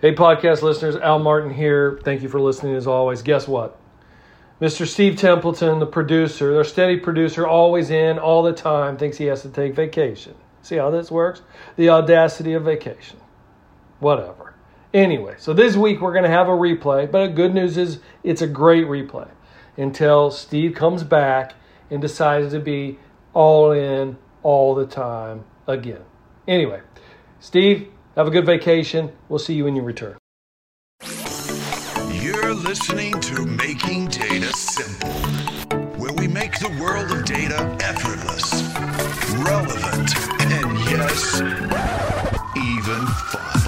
Hey, podcast listeners, Al Martin here. Thank you for listening as always. Guess what? Mr. Steve Templeton, the producer, their steady producer, always in all the time, thinks he has to take vacation. See how this works? The audacity of vacation. Whatever. Anyway, so this week we're going to have a replay, but the good news is it's a great replay until Steve comes back and decides to be all in all the time again. Anyway, Steve, have a good vacation. We'll see you when you return. You're listening to Making Data Simple, where we make the world of data effortless, relevant, and yes, even fun.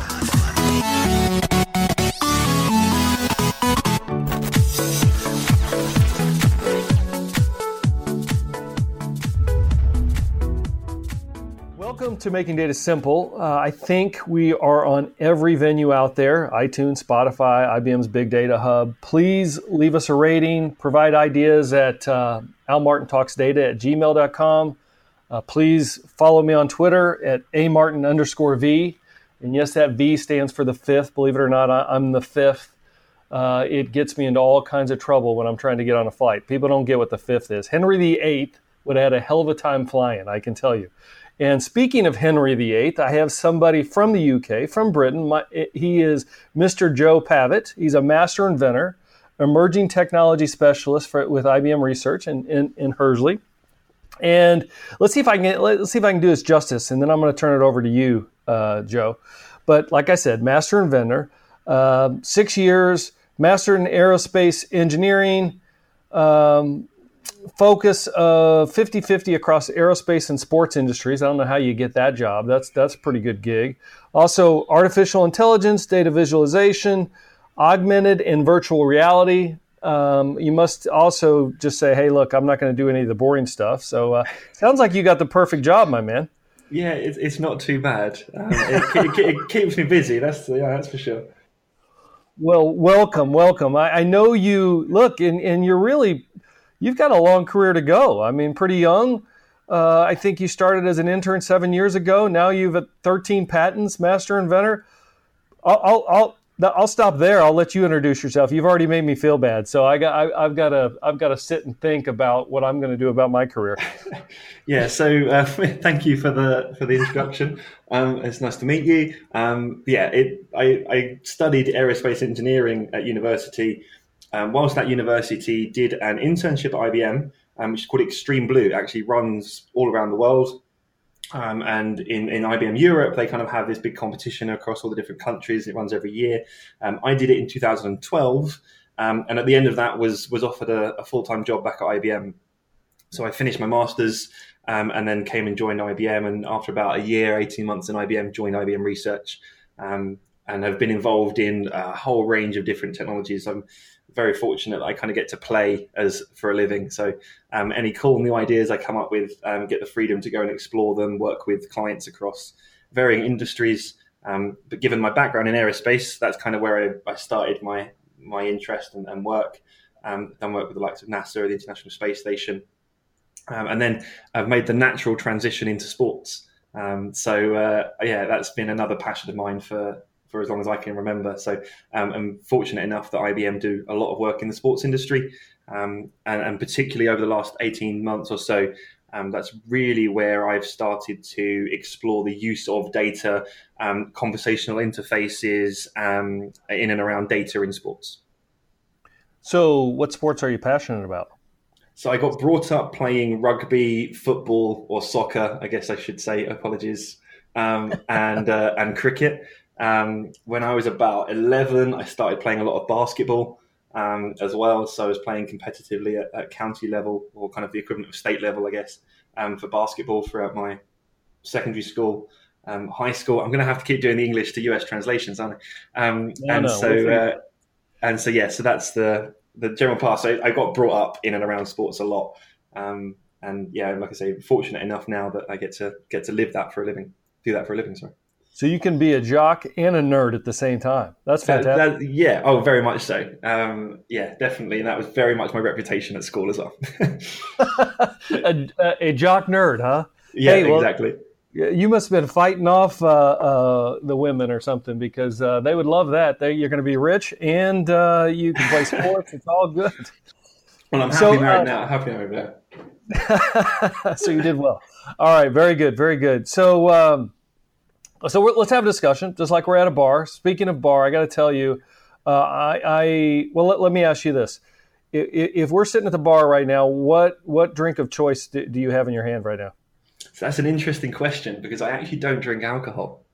Welcome to Making Data Simple. Uh, I think we are on every venue out there iTunes, Spotify, IBM's Big Data Hub. Please leave us a rating, provide ideas at uh, almartintalksdata at gmail.com. Uh, please follow me on Twitter at amartin underscore V. And yes, that V stands for the fifth. Believe it or not, I, am the fifth. Uh, it gets me into all kinds of trouble when I'm trying to get on a flight. People don't get what the fifth is. Henry VIII would have had a hell of a time flying, I can tell you. And speaking of Henry VIII, I have somebody from the UK, from Britain. My, he is Mr. Joe Pavitt. He's a master inventor, emerging technology specialist for, with IBM Research in, in, in Hursley. And let's see if I can let's see if I can do this justice, and then I'm going to turn it over to you, uh, Joe. But like I said, master inventor, uh, six years, master in aerospace engineering, um, focus of 50-50 across aerospace and sports industries. I don't know how you get that job. That's that's a pretty good gig. Also, artificial intelligence, data visualization, augmented and virtual reality. Um, you must also just say, "Hey, look, I'm not going to do any of the boring stuff." So, uh, sounds like you got the perfect job, my man. Yeah, it's, it's not too bad. Um, it, it, it, keeps me busy. That's yeah, that's for sure. Well, welcome, welcome. I, I know you look, and, and you're really you've got a long career to go. I mean, pretty young. Uh, I think you started as an intern seven years ago. Now you've got 13 patents, master inventor. I'll, I'll, I'll, I'll stop there. I'll let you introduce yourself. You've already made me feel bad, so I got I, have got to I've got to sit and think about what I'm going to do about my career. yeah. So uh, thank you for the for the introduction. Um, it's nice to meet you. Um, yeah. It I, I studied aerospace engineering at university. Um, whilst at university, did an internship at IBM, um, which is called Extreme Blue. It actually runs all around the world. Um, and in, in IBM Europe, they kind of have this big competition across all the different countries. It runs every year. Um, I did it in 2012, um, and at the end of that was was offered a, a full time job back at IBM. So I finished my masters um, and then came and joined IBM. And after about a year, 18 months in IBM, joined IBM Research and have been involved in a whole range of different technologies. I'm very fortunate that I kind of get to play as for a living. So um, any cool new ideas I come up with, um, get the freedom to go and explore them, work with clients across varying industries. Um, but given my background in aerospace, that's kind of where I, I started my my interest and, and work. Um, done work with the likes of NASA, the International Space Station, um, and then I've made the natural transition into sports. Um, so uh, yeah, that's been another passion of mine for for as long as I can remember. So um, I'm fortunate enough that IBM do a lot of work in the sports industry, um, and, and, particularly over the last 18 months or so. Um, that's really where I've started to explore the use of data, um, conversational interfaces um, in and around data in sports. So, what sports are you passionate about? So, I got brought up playing rugby, football, or soccer, I guess I should say, apologies, um, and, uh, and cricket. Um, when I was about 11, I started playing a lot of basketball um, as well. So I was playing competitively at, at, county level, or kind of the equivalent of state level, I guess, um, for basketball throughout my secondary school. Um, high school, I'm going to have to keep doing the English to US translations, aren't I? Um, no, and no, so, uh, and so, yeah, so that's the the general path. So I got brought up in and around sports a lot, um, and yeah, like I say, fortunate enough now that I get to get to live that for a living, do that for a living. Sorry. So you can be a jock and a nerd at the same time. That's fantastic. That, that, yeah. Oh, very much so. Um, yeah, definitely. And that was very much my reputation at school as well. a, a, jock nerd, huh? Yeah, hey, well, exactly. You must have been fighting off uh, uh, the women or something because uh, they would love that. They, you're going to be rich and uh, you can play sports. it's all good. Well, I'm happy so, married uh, now. Happy married now. so you did well. All right, very good, very good. So, um, so let's have a discussion, just like we're at a bar. Speaking of bar, I got to tell you, uh, I, I, well, let, let me ask you this: if, if, we're sitting at the bar right now, what what drink of choice do, do you have in your hand right now? So that's an interesting question because I actually don't drink alcohol.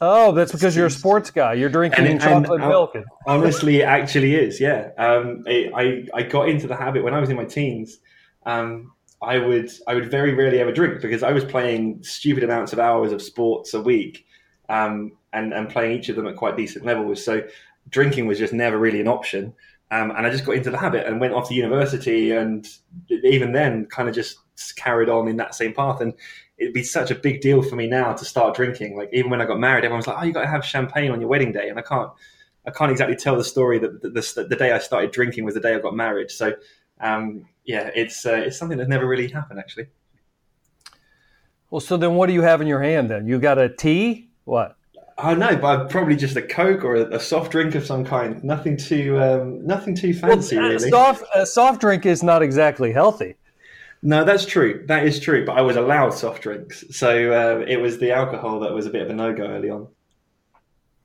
Oh, that's because you're a sports guy. You're drinking and, chocolate and, milk. honestly, it actually is. Yeah, um, I I got into the habit when I was in my teens. Um, I would I would very rarely ever drink because I was playing stupid amounts of hours of sports a week, um, and and playing each of them at quite decent levels. So drinking was just never really an option. Um, and I just got into the habit and went off to university, and even then, kind of just carried on in that same path. And it'd be such a big deal for me now to start drinking. Like even when I got married, everyone was like, "Oh, you got to have champagne on your wedding day," and I can't, I can't exactly tell the story that the, the, the day I started drinking was the day I got married. So um, yeah, it's uh, it's something that never really happened actually. Well, so then what do you have in your hand then? You got a tea? What? I know, but probably just a Coke or a, a, soft drink of some kind. Nothing too, um, nothing too fancy, well, really. Soft, a soft drink is not exactly healthy. No, that's true. That is true. But I was allowed soft drinks, so uh, it was the alcohol that was a bit of a no go early on.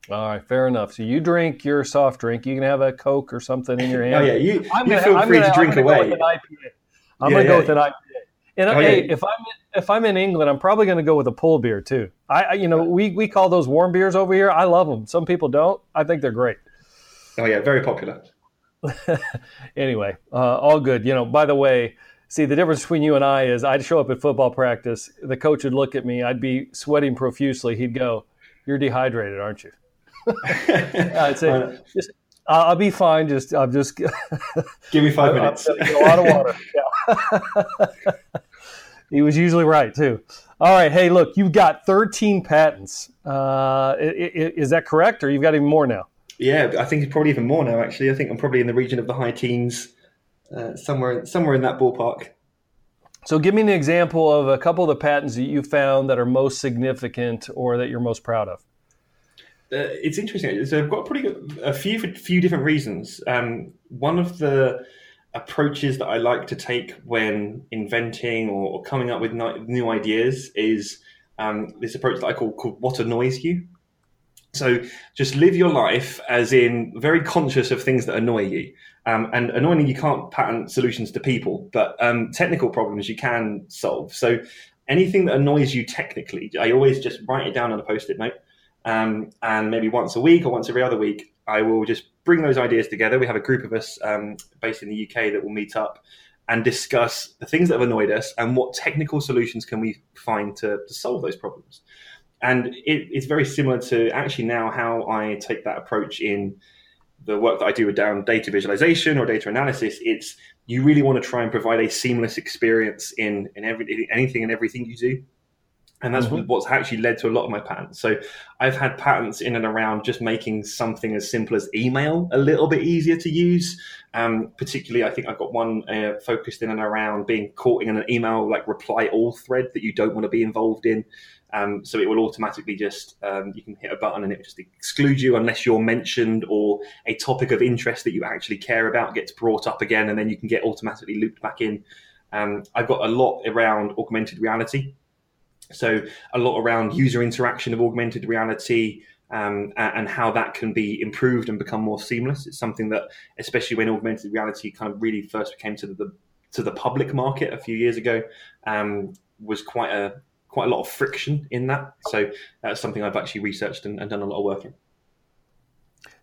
All right, fair enough. So you drink your soft drink. You can have a Coke or something in your hand. oh yeah, you, I'm you gonna, feel I'm free gonna, to drink away. Go I'm yeah, gonna yeah. go with an IPA. And oh, hey, yeah. if I'm if I'm in England, I'm probably going to go with a pull beer too. I, I, you know we we call those warm beers over here. I love them. Some people don't. I think they're great. Oh yeah, very popular. anyway, uh, all good. You know, by the way, see the difference between you and I is I'd show up at football practice. The coach would look at me. I'd be sweating profusely. He'd go, "You're dehydrated, aren't you?" I'd say, just, I'll be fine. Just, I'm just. Give me 5 minutes. a lot of water. Yeah. he was usually right too. All right. Hey, look, you've got 13 patents. Uh, is that correct, or you've got even more now? Yeah, I think it's probably even more now. Actually, I think I'm probably in the region of the high teens, uh, somewhere, somewhere in that ballpark. So, give me an example of a couple of the patents that you found that are most significant or that you're most proud of uh, it's interesting. So I've got pretty good, a few few different reasons. Um, one of the approaches that I like to take when inventing or, or coming up with new ideas is um, this approach that I call called what annoys you. So just live your life as in very conscious of things that annoy you. Um, and annoyingly, you can't patent solutions to people, but um, technical problems you can solve. So anything that annoys you technically, I always just write it down on a post-it note um, and maybe once a week or once every other week, I will just bring those ideas together. We have a group of us um, based in the UK that will meet up and discuss the things that have annoyed us and what technical solutions can we find to, to solve those problems. And it, it's very similar to actually now how I take that approach in the work that I do down data visualization or data analysis. It's you really want to try and provide a seamless experience in, in every, anything and everything you do and that's mm-hmm. what's actually led to a lot of my patents. So I've had patents in and around just making something as simple as email a little bit easier to use. Um, particularly, I think I've got one uh, focused in and around being caught in an email like reply all thread that you don't want to be involved in. Um, so it will automatically just um, you can hit a button and it will just exclude you unless you're mentioned or a topic of interest that you actually care about gets brought up again, and then you can get automatically looped back in. Um, I've got a lot around augmented reality. So a lot around user interaction of augmented reality. Um, and how that can be improved and become more seamless. It's something that, especially when augmented reality kind of really first came to the to the public market a few years ago, um, was quite a quite a lot of friction in that. So that's something I've actually researched and, and done a lot of work in.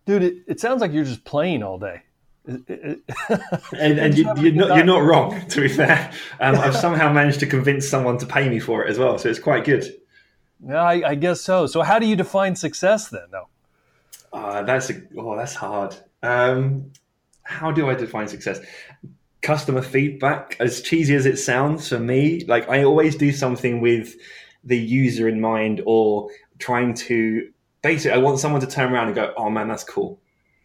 Dude, it, it sounds like you're just playing all day and, and you, are not you're not wrong. To be fair, um, I've somehow managed to convince someone to pay me for it as well, so it's quite good. Yeah, I, I guess so. So, how do you define success then? Though, uh, that's a, oh, that's hard. Um, how do I define success? Customer feedback, as cheesy as it sounds for me, like I always do something with the user in mind, or trying to basically, I want someone to turn around and go, "Oh man, that's cool."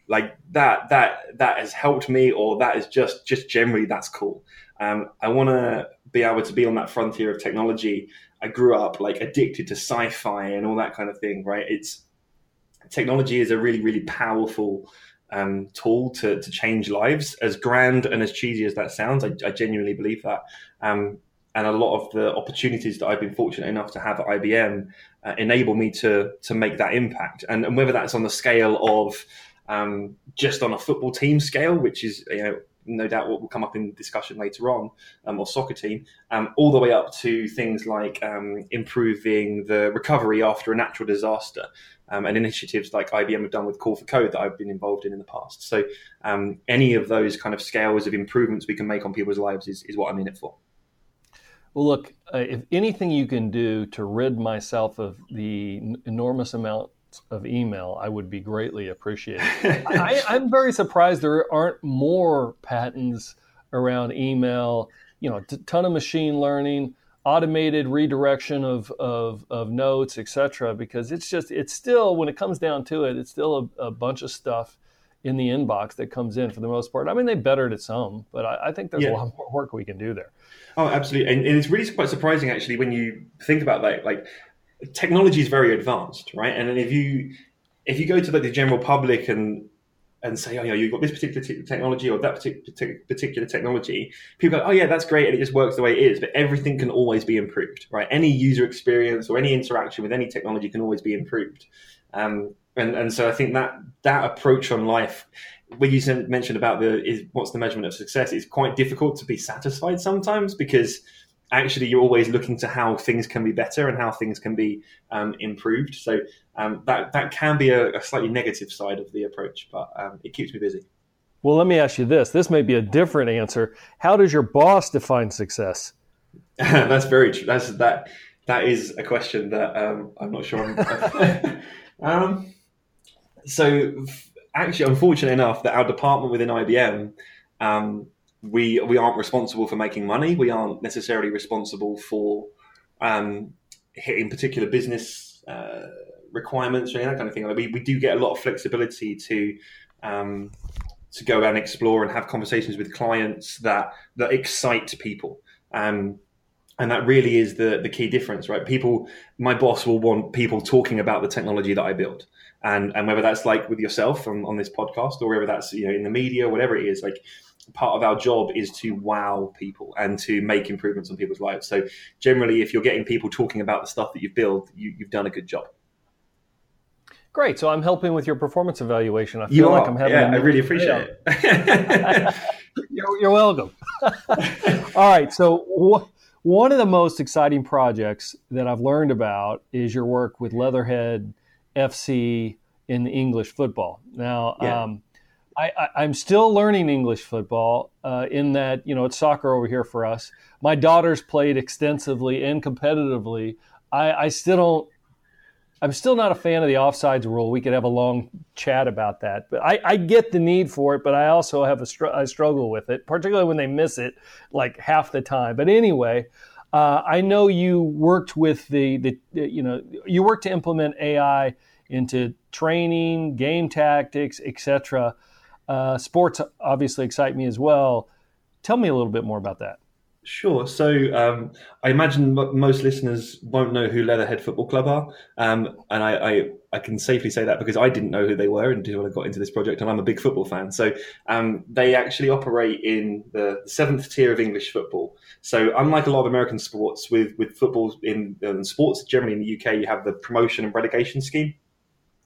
Like that that that has helped me or that is just just generally that's cool um, i want to be able to be on that frontier of technology I grew up like addicted to sci-fi and all that kind of thing, right? It's technology is a really, really powerful um, tool to, to change lives. As grand and as cheesy as that sounds, I, I genuinely believe that. Um, and a lot of the opportunities that I've been fortunate enough to have at IBM uh, enable me to to make that impact. And, and whether that's on the scale of um, just on a football team scale, which is you know no doubt what will come up in discussion later on, um, or soccer team, um, all the way up to things like um, improving the recovery after a natural disaster, um, and initiatives like IBM have done with Call for Code that I've been involved in in the past. So um, any of those kind of scales of improvements we can make on people's lives is, is what I'm in it for. Well, look, uh, if anything you can do to rid myself of the enormous amount of email, I would be greatly appreciated. I, am very surprised there aren't more patents around email. You know, a ton of machine learning, automated redirection of of, of notes, etc. Because it's just it's still when it comes down to it, it's still a, a, bunch of stuff in the inbox that comes in for the most part. I mean, they bettered it some, but I, I think there's yeah. a lot more work we can do there. Oh, absolutely, and, and it's really quite surprising actually when you think about that. Like technology is very advanced, right? And if you if you go to like the general public and and say, oh, know, you've got this particular t- technology or that particular particular technology, people go, oh yeah, that's great, and it just works the way it is. But everything can always be improved, right? Any user experience or any interaction with any technology can always be improved. Um, and and so I think that that approach on life, when you mentioned about the is what's the measurement of success, it's quite difficult to be satisfied sometimes because actually you're always looking to how things can be better and how things can be um, improved. So um, that that can be a, a, slightly negative side of the approach, but um, it keeps me busy. Well, let me ask you this. This may be a different answer. How does your boss define success? that's very true. That's that. That is a question that um, I'm not sure. Um, so, actually, unfortunate enough that our department within IBM um, we we aren't responsible for making money. We aren't necessarily responsible for um, hitting particular business uh, requirements or any that kind of thing. we, we do get a lot of flexibility to um, to go and explore and have conversations with clients that that excite people. Um, and that really is the the key difference, right? People, my boss will want people talking about the technology that I build, and and whether that's like with yourself on, on this podcast or whether that's you know in the media, whatever it is, like part of our job is to wow people and to make improvements on people's lives. So generally, if you're getting people talking about the stuff that you've built, you, have done a good job. Great. So I'm helping with your performance evaluation. I feel you like I'm having. Yeah, I really appreciate it. you're, you're, welcome. All right. So w- one of the most exciting projects that I've learned about is your work with Leatherhead FC in English football. Now. Yeah. Um, I, am still learning English football uh, in that, you know, it's soccer over here for us. My daughter's played extensively and competitively. I, I still don't, I'm still not a fan of the offsides rule. We could have a long chat about that, but I, I get the need for it, but I also have a str- I struggle with it, particularly when they miss it like half the time. But anyway, uh, I know you worked with the, the, you know, you worked to implement AI into training, game tactics, etc. Uh, sports obviously excite me as well. Tell me a little bit more about that. Sure. So um, I imagine most listeners won't know who Leatherhead Football Club are, um, and I, I, I, can safely say that because I didn't know who they were until I got into this project, and I'm a big football fan. So um, they actually operate in the seventh tier of English football. So unlike a lot of American sports, with with football in, in sports generally in the UK, you have the promotion and relegation scheme.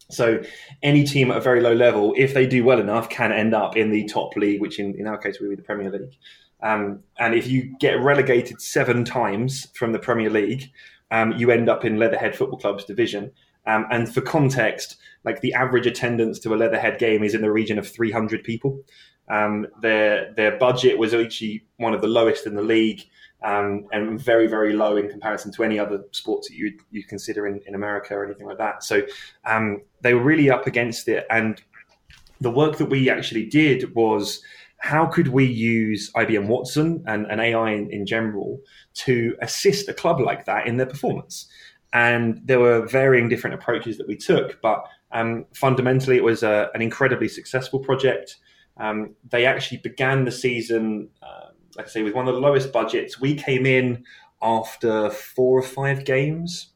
So any team at a very low level, if they do well enough, can end up in the top league, which in, in our case would be the Premier League. Um, and if you get relegated seven times from the Premier League, um, you end up in Leatherhead Football Club's division. Um, and for context, like the average attendance to a Leatherhead game is in the region of 300 people. Um, their their budget was actually one of the lowest in the league um, and very very low in comparison to any other sports that you you consider in, in America or anything like that. So um, they were really up against it, and the work that we actually did was how could we use IBM Watson and, and AI in, in, general to assist a club like that in their performance? And there were varying different approaches that we took, but um, fundamentally, it was a, an incredibly successful project. Um, they actually began the season. Uh, like I say, with one of the lowest budgets. We came in after four or five games.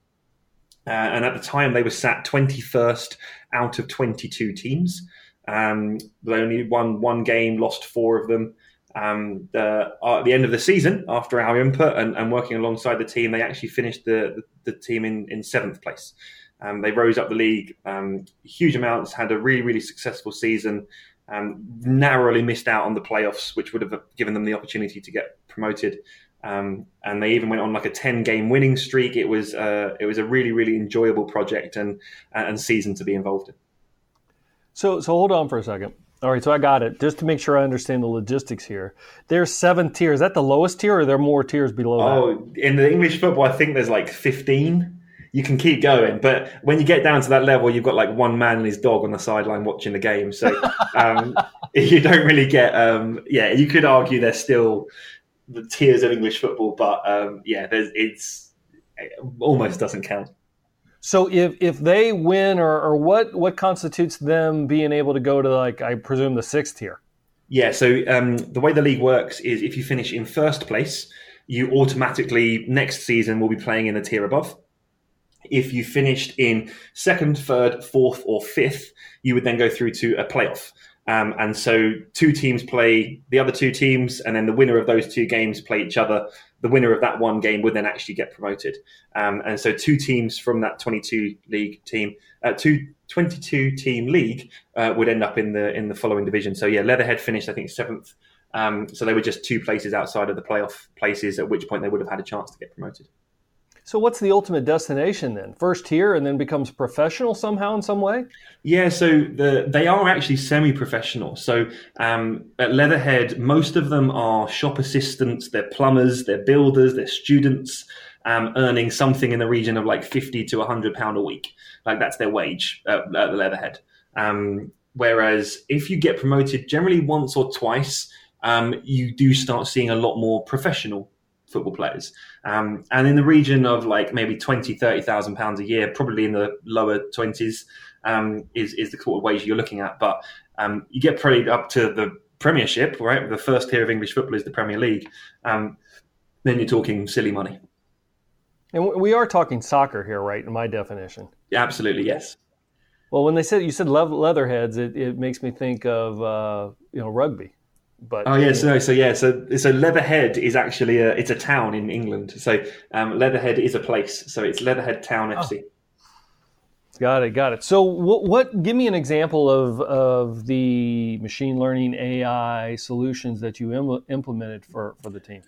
Uh, and at the time, they were sat 21st out of 22 teams. Um, they only won one game, lost four of them. Um, the, uh, at the end of the season, after our input and, and, working alongside the team, they actually finished the, the, the team in, in seventh place. Um, they rose up the league um, huge amounts, had a really, really successful season, um, narrowly missed out on the playoffs, which would have given them the opportunity to get promoted. Um, and they even went on like a 10 game winning streak. It was, uh, it was a really, really enjoyable project and, and season to be involved in. So, so hold on for a second. All right, so I got it. Just to make sure I understand the logistics here, there's seven tiers. Is that the lowest tier, or are there more tiers below oh, that? in the English football, I think there's like 15. You can keep going, but when you get down to that level, you've got like one man and his dog on the sideline watching the game. So um, you don't really get. Um, yeah, you could argue there's still the tiers of English football, but um, yeah, it's it almost doesn't count. So if if they win, or, or what what constitutes them being able to go to like I presume the sixth tier? Yeah. So um, the way the league works is if you finish in first place, you automatically next season will be playing in the tier above. If you finished in second, third, fourth, or fifth, you would then go through to a playoff. Um, and so two teams play the other two teams, and then the winner of those two games play each other. The winner of that one game would then actually get promoted. Um, and so two teams from that 22 league team, uh, two 22 team league, uh, would end up in the in the following division. So yeah, Leatherhead finished I think seventh. Um, so they were just two places outside of the playoff places, at which point they would have had a chance to get promoted. So, what's the ultimate destination then? First here, and then becomes professional somehow in some way? Yeah, so the, they are actually semi professional. So, um, at Leatherhead, most of them are shop assistants, they're plumbers, they're builders, they're students. Um, earning something in the region of like 50 to 100 pound a week like that's their wage at, at the leatherhead um, whereas if you get promoted generally once or twice um, you do start seeing a lot more professional football players. Um, and in the region of like maybe 20, 30,000 pounds a year, probably in the lower 20s, um, is, is the sort of wage you're looking at. But um, you get probably up to the Premiership, right? The first tier of English football is the Premier League. Um, then you're talking silly money. And we are talking soccer here, right? In my definition. Yeah, absolutely, yes. Well, when they said you said leatherheads, it, it makes me think of uh, you know rugby. But oh yeah, so so yeah, so so Leatherhead is actually a it's a town in England. So um, Leatherhead is a place. So it's Leatherhead Town FC. Oh. Got it, got it. So what, what? Give me an example of of the machine learning AI solutions that you Im- implemented for for the team.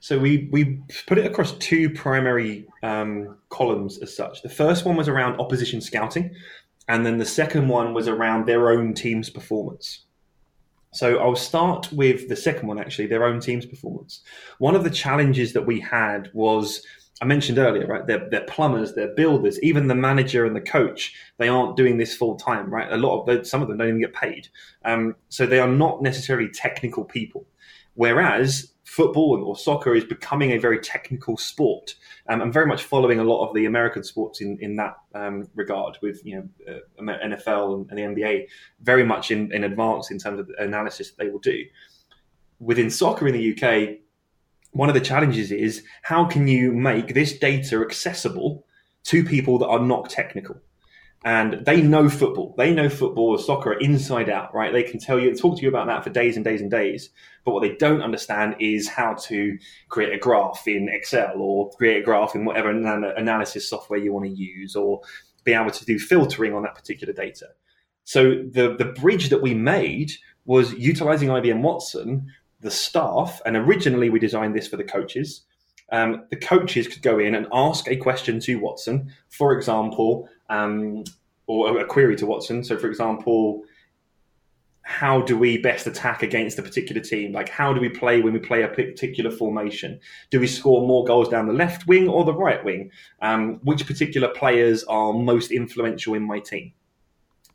So we we put it across two primary um, columns as such. The first one was around opposition scouting, and then the second one was around their own team's performance. So I'll start with the second one, actually, their own team's performance. One of the challenges that we had was, I mentioned earlier, right? They're, they're plumbers, they're builders, even the manager and the coach, they aren't doing this full time, right? A lot of them, some of them don't even get paid. Um, so they are not necessarily technical people. Whereas football or soccer is becoming a very technical sport. Um, I'm very much following a lot of the American sports in in that um, regard, with you know uh, NFL and, the NBA very much in, in advance in terms of the analysis that they will do. Within soccer in the UK, one of the challenges is how can you make this data accessible to people that are not technical and they know football. They know football or soccer inside out, right? They can tell you and talk to you about that for days and days and days. But what they don't understand is how to create a graph in Excel or create a graph in whatever analysis software you want to use or be able to do filtering on that particular data. So the, the bridge that we made was utilizing IBM Watson, the staff, and originally we designed this for the coaches. Um, the coaches could go in and ask a question to Watson. For example, um, or a query to Watson. So, for example, how do we best attack against a particular team? Like, how do we play when we play a particular formation? Do we score more goals down the left wing or the right wing? Um, which particular players are most influential in my team?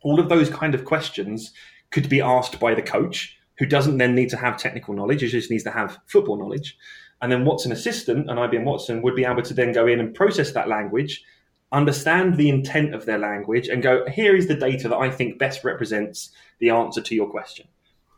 All of those kind of questions could be asked by the coach, who doesn't then need to have technical knowledge, he just needs to have football knowledge. And then Watson assistant and IBM Watson would be able to then go in and process that language understand the intent of their language and go, here is the data that I think best represents the answer to your question.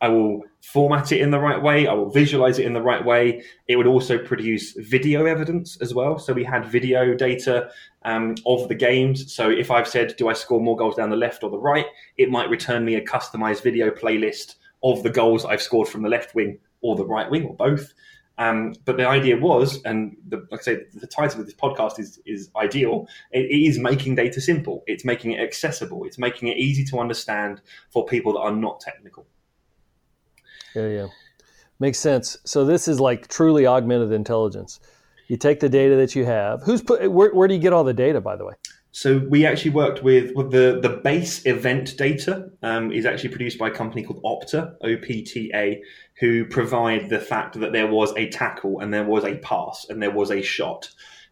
I will format it in the right way. I will visualize it in the right way. It would also produce video evidence as well. So we had video data um, of the games. So if I've said, do I score more goals down the left or the right, it might return me a customized video playlist of the goals I've scored from the left wing or the right wing or both. Um, but the idea was, and the, like I say, the title of this podcast is is ideal. It is making data simple. It's making it accessible. It's making it easy to understand for people that are not technical. Yeah, yeah, makes sense. So this is like truly augmented intelligence. You take the data that you have. Who's put? Where, where do you get all the data, by the way? So we actually worked with, with the the base event data um, is actually produced by a company called Opta OPTA, who provide the fact that there was a tackle and there was a pass and there was a shot.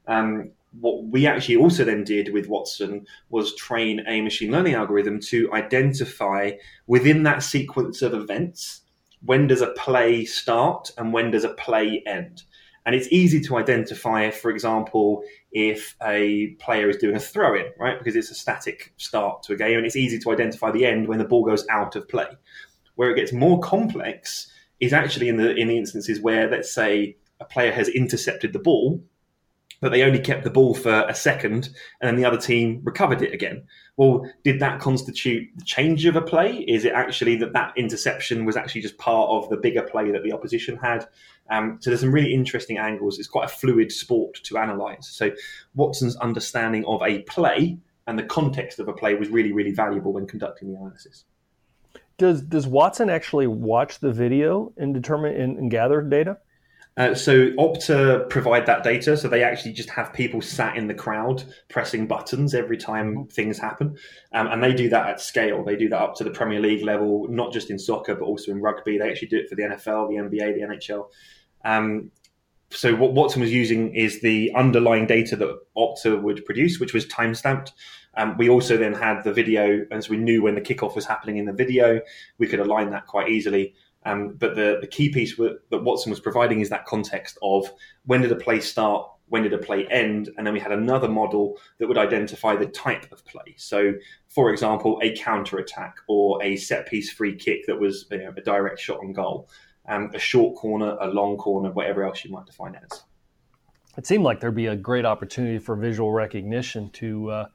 Um, what we actually also then did with Watson was train a machine learning algorithm to identify within that sequence of events when does a play start and when does a play end. And it's easy to identify, for example, if a player is doing a throw in, right? Because it's a static start to a game, and it's easy to identify the end when the ball goes out of play. Where it gets more complex is actually in the in the instances where, let's say, a player has intercepted the ball, but they only kept the ball for a second, and then the other team recovered it again. Well, did that constitute the change of a play? Is it actually that that interception was actually just part of the bigger play that the opposition had? Um, so there's some really interesting angles. It's quite a fluid sport to analyze. So Watson's understanding of a play and the context of a play was really, really valuable when conducting the analysis. Does does Watson actually watch the video and determine and, and gather data? Uh, so Opta provide that data, so they actually just have people sat in the crowd pressing buttons every time mm-hmm. things happen, um, and they do that at scale. They do that up to the Premier League level, not just in soccer but also in rugby. They actually do it for the NFL, the NBA, the NHL. Um, so what Watson was using is the underlying data that Opta would produce, which was time stamped. Um, we also then had the video, as we knew when the kickoff was happening in the video, we could align that quite easily. Um, but the, the key piece that Watson was providing is that context of when did a play start, when did a play end, and then we had another model that would identify the type of play. So, for example, a counter attack or a set piece free kick that was you know, a direct shot on goal, um, a short corner, a long corner, whatever else you might define it as. It seemed like there'd be a great opportunity for visual recognition to. Uh,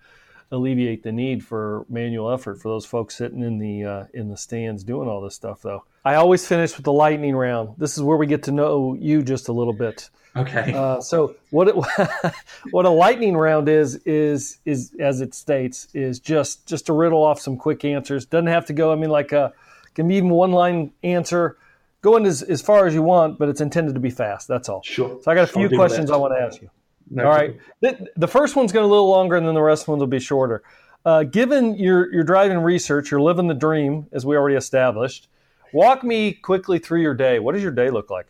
alleviate the need for manual effort for those folks sitting in the uh, in the stands doing all this stuff though. I always finish with the lightning round. This is where we get to know you just a little bit. Okay. Uh, so what it, what a lightning round is is is as it states is just just to riddle off some quick answers. Doesn't have to go i mean like a uh, can be even one line answer. Going as, as far as you want but it's intended to be fast. That's all. Sure. So i got a few questions i want to ask you All right. The, the, first one's going to be a little longer, and then the rest ones will be shorter. Uh, given your your driving research, you're living the dream, as we already established. Walk me quickly through your day. What does your day look like?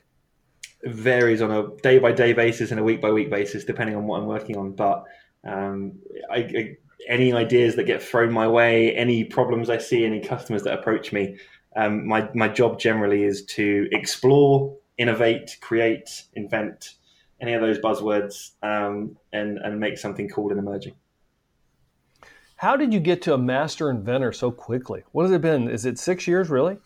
It varies on a day by day basis and a week by week basis, depending on what I'm working on. But um, I, I, any ideas that get thrown my way, any problems I see, any customers that approach me, um, my my job generally is to explore, innovate, create, invent, any of those buzzwords um, and and make something cool and emerging. How did you get to a master inventor so quickly? What has it been? Is it six years, really?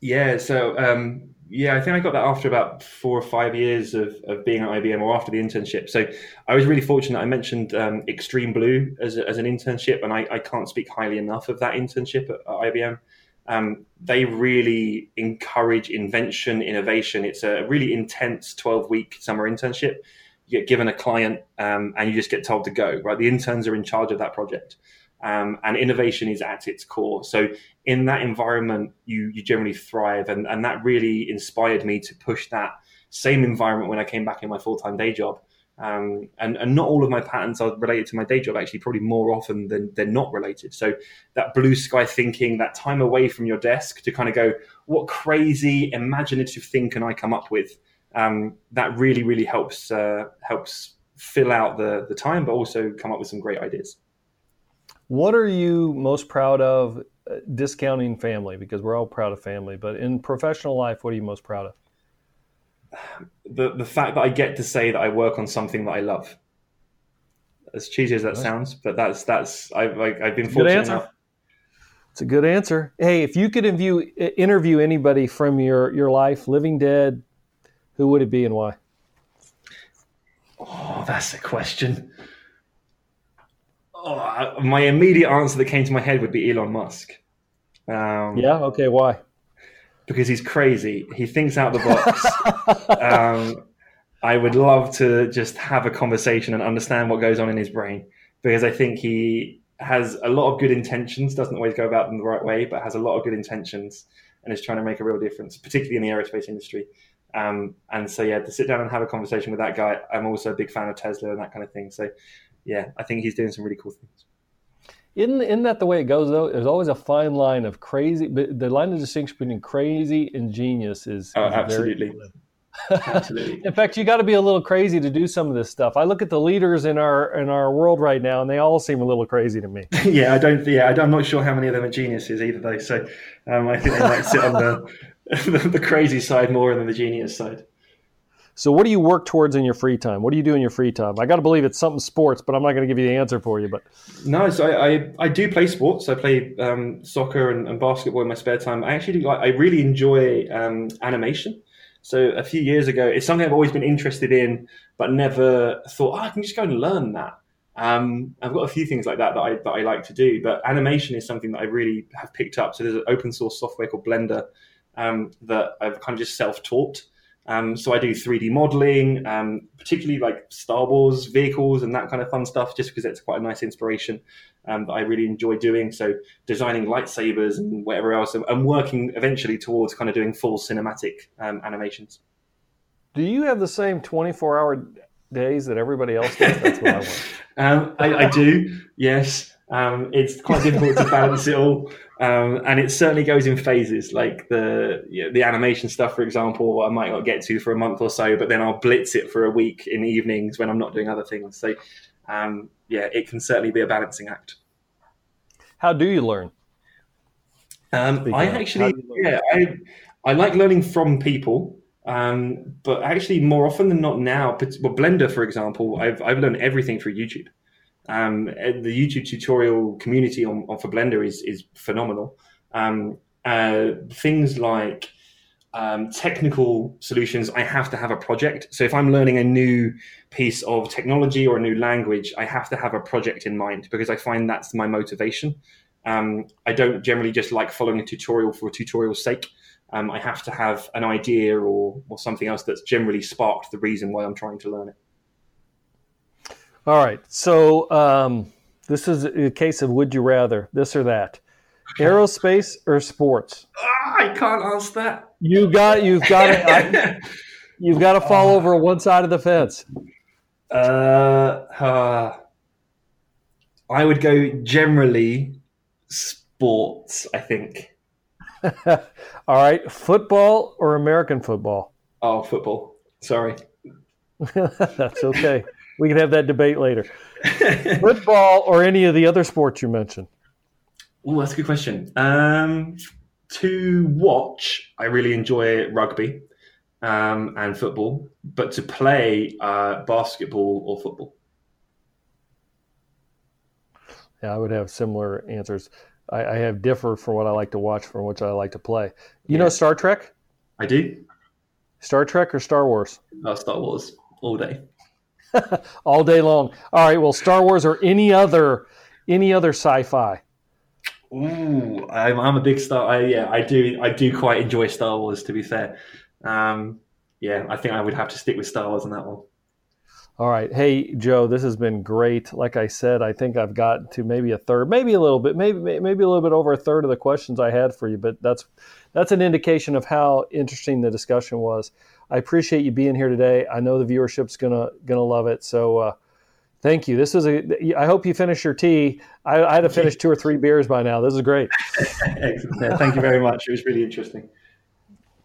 Yeah. So um, yeah, I think I got that after about four or five years of, of being at IBM or after the internship. So I was really fortunate. I mentioned um, Extreme Blue as, a, as an internship, and I, I, can't speak highly enough of that internship at, at IBM. Um, they really encourage invention, innovation. It's a really intense 12 week summer internship. You get given a client um, and you just get told to go, right? The interns are in charge of that project. Um, and innovation is at its core. So in that environment, you, you generally thrive. And, and that really inspired me to push that same environment when I came back in my full time day job. Um, and, and not all of my patterns are related to my day job, actually, probably more often than they're not related. So that blue sky thinking, that time away from your desk to kind of go, what crazy imaginative thing can I come up with? Um, that really, really helps uh, helps fill out the, the time, but also come up with some great ideas. What are you most proud of uh, discounting family? Because we're all proud of family, but in professional life, what are you most proud of? The the fact that I get to say that I work on something that I love. As cheesy as that sounds, but that's that's I've like, I've been fortunate enough. It's a good answer. Hey, if you could interview, interview anybody from your, your life, living dead, who would it be and why? Oh, that's a question. Oh, my immediate answer that came to my head would be Elon Musk. Um, yeah. Okay. Why? Because he's crazy. He thinks out the box. um, I would love to just have a conversation and understand what goes on in his brain because I think he has a lot of good intentions, doesn't always go about them the right way, but has a lot of good intentions and is trying to make a real difference, particularly in the aerospace industry. Um, and so, yeah, to sit down and have a conversation with that guy, I'm also a big fan of Tesla and that kind of thing. So, yeah, I think he's doing some really cool things. Isn't, isn't that the way it goes, though? There's always a fine line of crazy, the line of distinction between crazy and genius is, oh, is absolutely. Absolutely. in fact, you got to be a little crazy to do some of this stuff. I look at the leaders in our in our world right now, and they all seem a little crazy to me. yeah, I don't. Yeah, I'm not sure how many of them are geniuses either, though. So um, I think they might sit on the, the the crazy side more than the genius side. So, what do you work towards in your free time? What do you do in your free time? I got to believe it's something sports, but I'm not going to give you the answer for you. But no, so I I, I do play sports. I play um, soccer and, and, basketball in my spare time. I actually do, I really enjoy um, animation. So a few years ago, it's something I've always been interested in, but never thought oh, I can just go and learn that. Um, I've got a few things like that that I, that I like to do, but animation is something that I really have picked up. So there's an open source software called Blender um, that I've kind of just self taught. Um, so I do 3D modeling, um, particularly like Star Wars vehicles and that kind of fun stuff, just because it's quite a nice inspiration um, that I really enjoy doing. So designing lightsabers and whatever else, and working eventually towards kind of doing full cinematic um, animations. Do you have the same 24 hour days that everybody else does? That's what I want. Um, I, I do, yes. Um, it's quite difficult to balance it all. Um, and it certainly goes in phases. Like the you know, the animation stuff, for example, I might not get to for a month or so, but then I'll blitz it for a week in the evenings when I'm not doing other things. So, um, yeah, it can certainly be a balancing act. How do you learn? Um, I actually, yeah, I I like learning from people. Um, but actually, more often than not now, well, Blender, for example, I've I've learned everything through YouTube. Um, the YouTube tutorial community on, on, for Blender is is phenomenal. Um, uh, things like um, technical solutions, I have to have a project. So if I'm learning a new piece of technology or a new language, I have to have a project in mind because I find that's my motivation. Um, I don't generally just like following a tutorial for a tutorial's sake. Um, I have to have an idea or, or something else that's generally sparked the reason why I'm trying to learn it. All right. So um, this is a case of would you rather this or that, aerospace or sports? Oh, I can't ask that. You got. You've got to. you've got to fall uh, over one side of the fence. Uh, uh, I would go generally sports. I think. All right, football or American football? Oh, football. Sorry. That's okay. We can have that debate later. Football or any of the other sports you mentioned? Oh, that's a good question. Um, to watch, I really enjoy rugby um, and football, but to play uh, basketball or football. Yeah, I would have similar answers. I, I have differ for what I like to watch from which I like to play. You yeah. know Star Trek? I do. Star Trek or Star Wars? Star Wars all day. all day long. All right. Well, Star Wars or any other any other sci-fi. Ooh, I'm, I'm a big Star. I, yeah, I do. I do quite enjoy Star Wars. To be fair, um, yeah, I think I would have to stick with Star Wars on that one. All right. Hey, Joe, this has been great. Like I said, I think I've got to maybe a third, maybe a little bit, maybe maybe a little bit over a third of the questions I had for you, but that's that's an indication of how interesting the discussion was. I appreciate you being here today. I know the viewership's gonna gonna love it. So uh, thank you. This is a. I hope you finish your tea. I, I had to finish two or three beers by now. This is great. Excellent. Thank you very much. It was really interesting.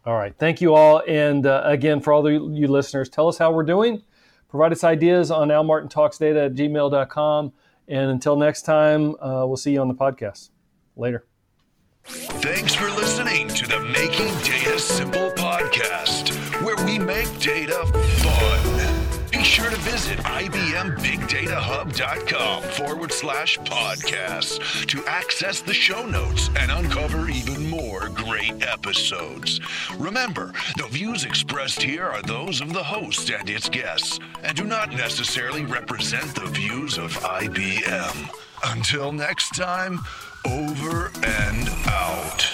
All right. Thank you all. And uh, again, for all the, you listeners, tell us how we're doing. Provide us ideas on almartintalksdata at gmail.com. And until next time, uh, we'll see you on the podcast. Later. Thanks for listening to the Making Data Simple podcast, where we make data fun. Be sure to visit IBMBigDataHub.com forward slash podcasts to access the show notes and uncover even more great episodes. Remember, the views expressed here are those of the host and its guests and do not necessarily represent the views of IBM. Until next time, over and out.